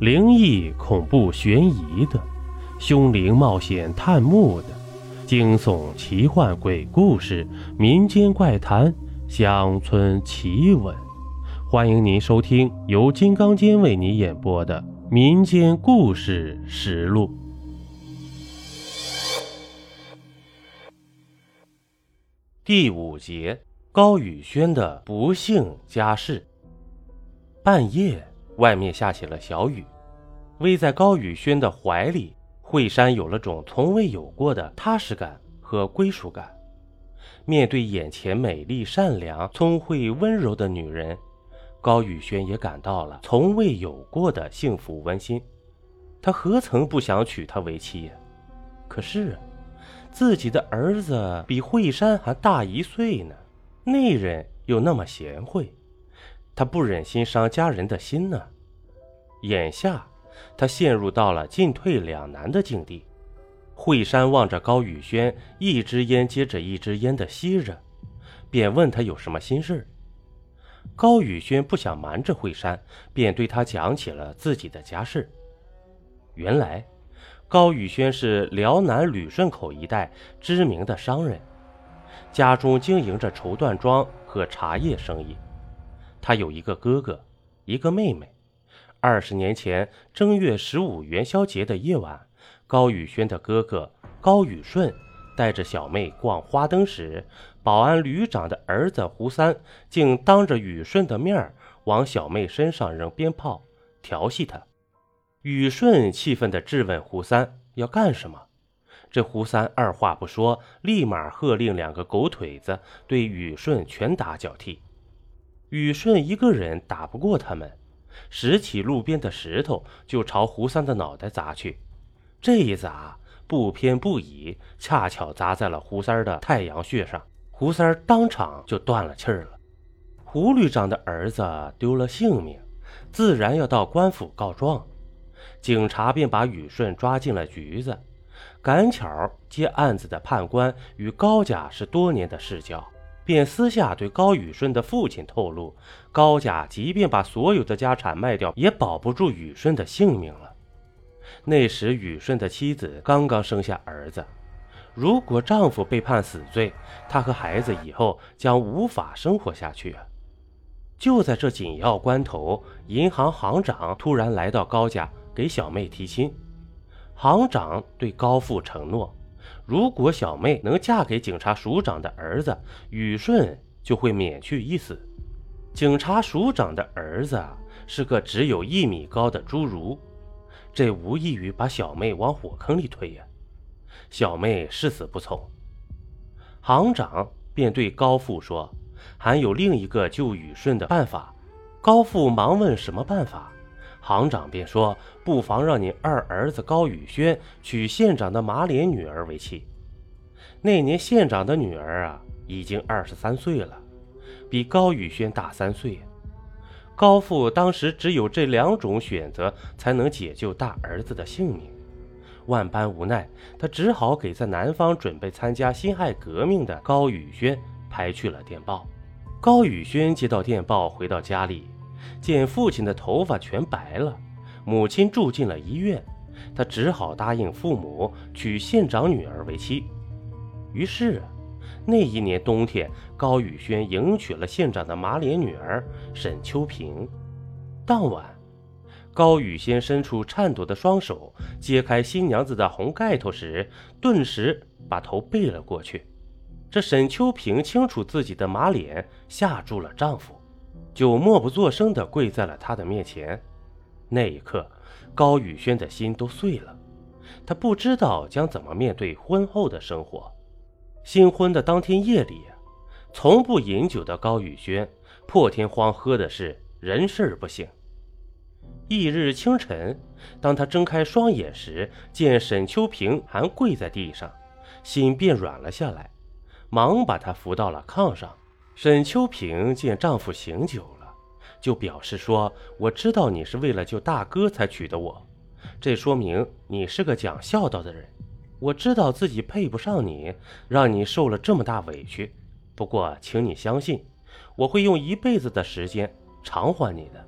灵异、恐怖、悬疑的，凶灵冒险探墓的，惊悚、奇幻、鬼故事、民间怪谈、乡村奇闻，欢迎您收听由金刚间为您演播的《民间故事实录》第五节：高宇轩的不幸家事。半夜。外面下起了小雨，偎在高宇轩的怀里，惠山有了种从未有过的踏实感和归属感。面对眼前美丽、善良、聪慧、温柔的女人，高宇轩也感到了从未有过的幸福温馨。他何曾不想娶她为妻呀？可是，自己的儿子比惠山还大一岁呢，那人又那么贤惠。他不忍心伤家人的心呢。眼下，他陷入到了进退两难的境地。惠山望着高宇轩，一支烟接着一支烟的吸着，便问他有什么心事。高宇轩不想瞒着惠山，便对他讲起了自己的家事。原来，高宇轩是辽南旅顺口一带知名的商人，家中经营着绸缎庄和茶叶生意。他有一个哥哥，一个妹妹。二十年前正月十五元宵节的夜晚，高宇轩的哥哥高宇顺带着小妹逛花灯时，保安旅长的儿子胡三竟当着宇顺的面往小妹身上扔鞭炮，调戏她。宇顺气愤地质问胡三要干什么，这胡三二话不说，立马喝令两个狗腿子对宇顺拳打脚踢。宇顺一个人打不过他们，拾起路边的石头就朝胡三的脑袋砸去。这一砸不偏不倚，恰巧砸在了胡三的太阳穴上，胡三当场就断了气儿了。胡旅长的儿子丢了性命，自然要到官府告状。警察便把宇顺抓进了局子。赶巧接案子的判官与高家是多年的世交。便私下对高宇顺的父亲透露，高家即便把所有的家产卖掉，也保不住宇顺的性命了。那时宇顺的妻子刚刚生下儿子，如果丈夫被判死罪，她和孩子以后将无法生活下去！就在这紧要关头，银行行长突然来到高家给小妹提亲，行长对高富承诺。如果小妹能嫁给警察署长的儿子宇顺，就会免去一死。警察署长的儿子是个只有一米高的侏儒，这无异于把小妹往火坑里推呀！小妹誓死不从。行长便对高富说：“还有另一个救宇顺的办法。”高富忙问：“什么办法？”行长便说：“不妨让你二儿子高宇轩娶县长的马脸女儿为妻。那年县长的女儿啊，已经二十三岁了，比高宇轩大三岁。高父当时只有这两种选择，才能解救大儿子的性命。万般无奈，他只好给在南方准备参加辛亥革命的高宇轩拍去了电报。高宇轩接到电报，回到家里。”见父亲的头发全白了，母亲住进了医院，他只好答应父母娶县长女儿为妻。于是，那一年冬天，高宇轩迎娶了县长的马脸女儿沈秋萍。当晚，高宇轩伸出颤抖的双手，揭开新娘子的红盖头时，顿时把头背了过去。这沈秋萍清楚自己的马脸吓住了丈夫。就默不作声地跪在了他的面前。那一刻，高宇轩的心都碎了。他不知道将怎么面对婚后的生活。新婚的当天夜里，从不饮酒的高宇轩破天荒喝的是人事不省。翌日清晨，当他睁开双眼时，见沈秋平还跪在地上，心便软了下来，忙把他扶到了炕上。沈秋平见丈夫醒酒，就表示说：“我知道你是为了救大哥才娶的我，这说明你是个讲孝道的人。我知道自己配不上你，让你受了这么大委屈。不过，请你相信，我会用一辈子的时间偿还你的。”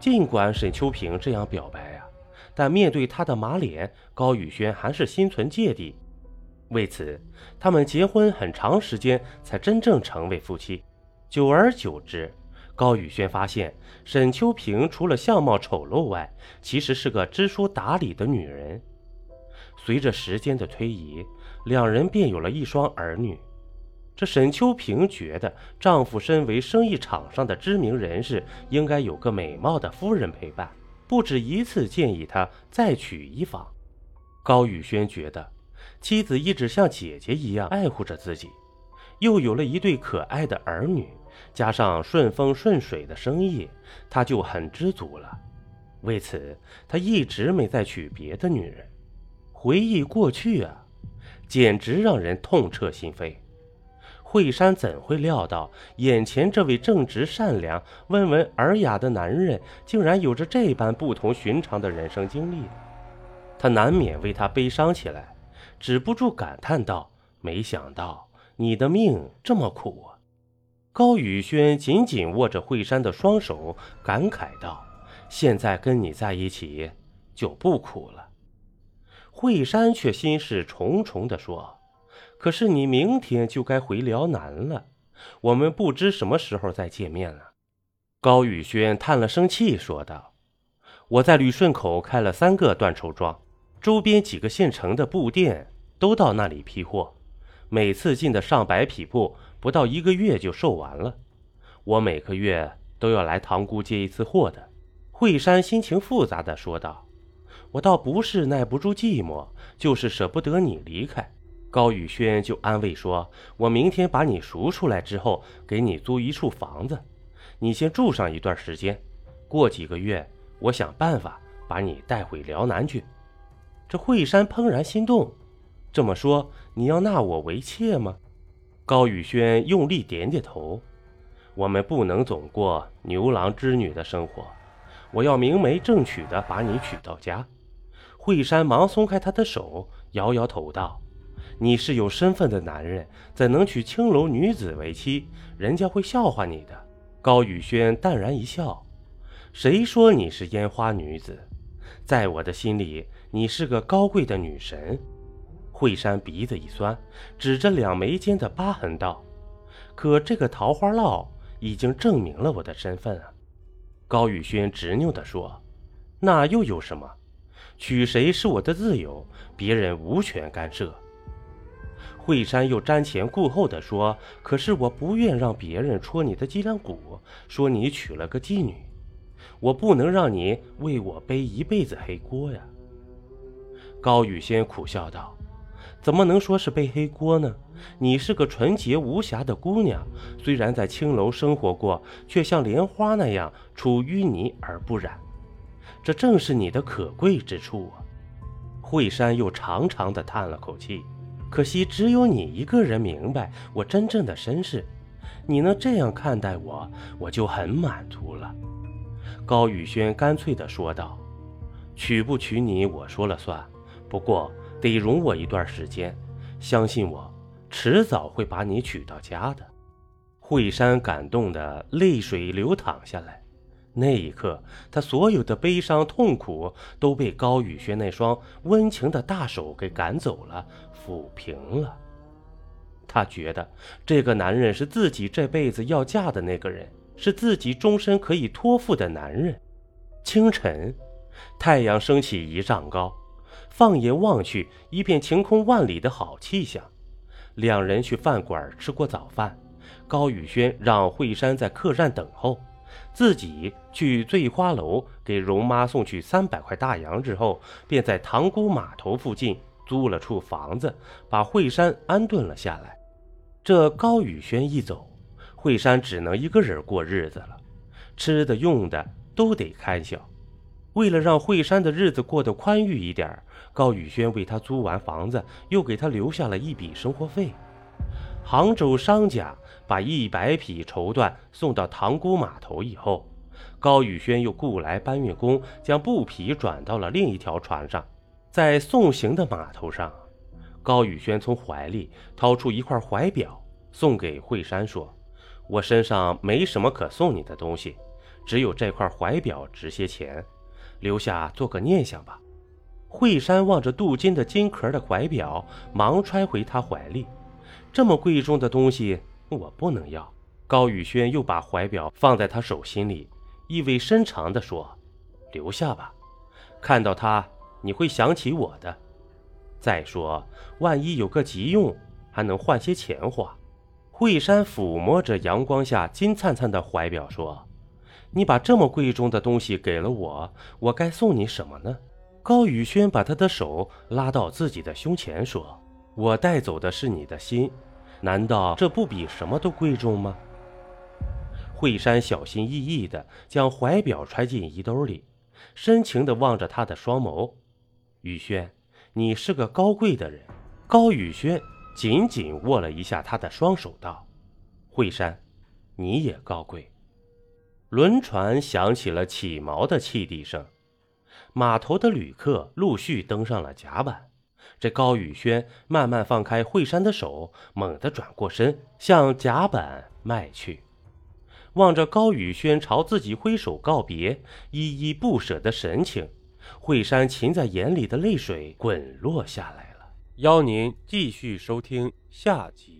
尽管沈秋平这样表白啊，但面对他的马脸，高宇轩还是心存芥蒂。为此，他们结婚很长时间才真正成为夫妻。久而久之，高宇轩发现沈秋平除了相貌丑陋外，其实是个知书达理的女人。随着时间的推移，两人便有了一双儿女。这沈秋平觉得，丈夫身为生意场上的知名人士，应该有个美貌的夫人陪伴，不止一次建议他再娶一房。高宇轩觉得，妻子一直像姐姐一样爱护着自己，又有了一对可爱的儿女，加上顺风顺水的生意，他就很知足了。为此，他一直没再娶别的女人。回忆过去啊，简直让人痛彻心扉。惠山怎会料到，眼前这位正直善良、温文尔雅的男人，竟然有着这般不同寻常的人生经历？他难免为他悲伤起来，止不住感叹道：“没想到你的命这么苦！”高宇轩紧紧握着惠山的双手，感慨道：“现在跟你在一起就不苦了。”惠山却心事重重地说。可是你明天就该回辽南了，我们不知什么时候再见面了。高宇轩叹了声气，说道：“我在旅顺口开了三个缎绸庄，周边几个县城的布店都到那里批货，每次进的上百匹布，不到一个月就售完了。我每个月都要来塘沽接一次货的。”惠山心情复杂的说道：“我倒不是耐不住寂寞，就是舍不得你离开。”高宇轩就安慰说：“我明天把你赎出来之后，给你租一处房子，你先住上一段时间。过几个月，我想办法把你带回辽南去。”这惠山怦然心动，这么说，你要纳我为妾吗？高宇轩用力点点头：“我们不能总过牛郎织女的生活，我要明媒正娶的把你娶到家。”惠山忙松开他的手，摇摇头道。你是有身份的男人，怎能娶青楼女子为妻？人家会笑话你的。高宇轩淡然一笑：“谁说你是烟花女子？在我的心里，你是个高贵的女神。”惠山鼻子一酸，指着两眉间的疤痕道：“可这个桃花烙已经证明了我的身份啊！”高宇轩执拗地说：“那又有什么？娶谁是我的自由，别人无权干涉。”惠山又瞻前顾后地说：“可是我不愿让别人戳你的脊梁骨，说你娶了个妓女，我不能让你为我背一辈子黑锅呀。”高宇轩苦笑道：“怎么能说是背黑锅呢？你是个纯洁无瑕的姑娘，虽然在青楼生活过，却像莲花那样出淤泥而不染，这正是你的可贵之处啊。”惠山又长长的叹了口气。可惜只有你一个人明白我真正的身世，你能这样看待我，我就很满足了。”高宇轩干脆地说道，“娶不娶你我说了算，不过得容我一段时间，相信我，迟早会把你娶到家的。”惠山感动的泪水流淌下来。那一刻，他所有的悲伤痛苦都被高宇轩那双温情的大手给赶走了，抚平了。他觉得这个男人是自己这辈子要嫁的那个人，是自己终身可以托付的男人。清晨，太阳升起一丈高，放眼望去，一片晴空万里的好气象。两人去饭馆吃过早饭，高宇轩让惠山在客栈等候。自己去醉花楼给容妈送去三百块大洋之后，便在塘沽码头附近租了处房子，把惠山安顿了下来。这高宇轩一走，惠山只能一个人过日子了，吃的用的都得看小。为了让惠山的日子过得宽裕一点，高宇轩为他租完房子，又给他留下了一笔生活费。杭州商家把一百匹绸缎送到塘沽码头以后，高宇轩又雇来搬运工，将布匹转到了另一条船上。在送行的码头上，高宇轩从怀里掏出一块怀表，送给惠山，说：“我身上没什么可送你的东西，只有这块怀表值些钱，留下做个念想吧。惠山望着镀金的金壳的怀表，忙揣回他怀里。这么贵重的东西，我不能要。高宇轩又把怀表放在他手心里，意味深长地说：“留下吧，看到它，你会想起我的。再说，万一有个急用，还能换些钱花。”惠山抚摸着阳光下金灿灿的怀表说：“你把这么贵重的东西给了我，我该送你什么呢？”高宇轩把他的手拉到自己的胸前说：“我带走的是你的心，难道这不比什么都贵重吗？”惠山小心翼翼地将怀表揣进衣兜里，深情地望着他的双眸：“宇轩，你是个高贵的人。”高宇轩。紧紧握了一下他的双手，道：“惠山，你也高贵。”轮船响起了起锚的汽笛声，码头的旅客陆续登上了甲板。这高宇轩慢慢放开惠山的手，猛地转过身向甲板迈去，望着高宇轩朝自己挥手告别、依依不舍的神情，惠山噙在眼里的泪水滚落下来了。邀您继续收听下集。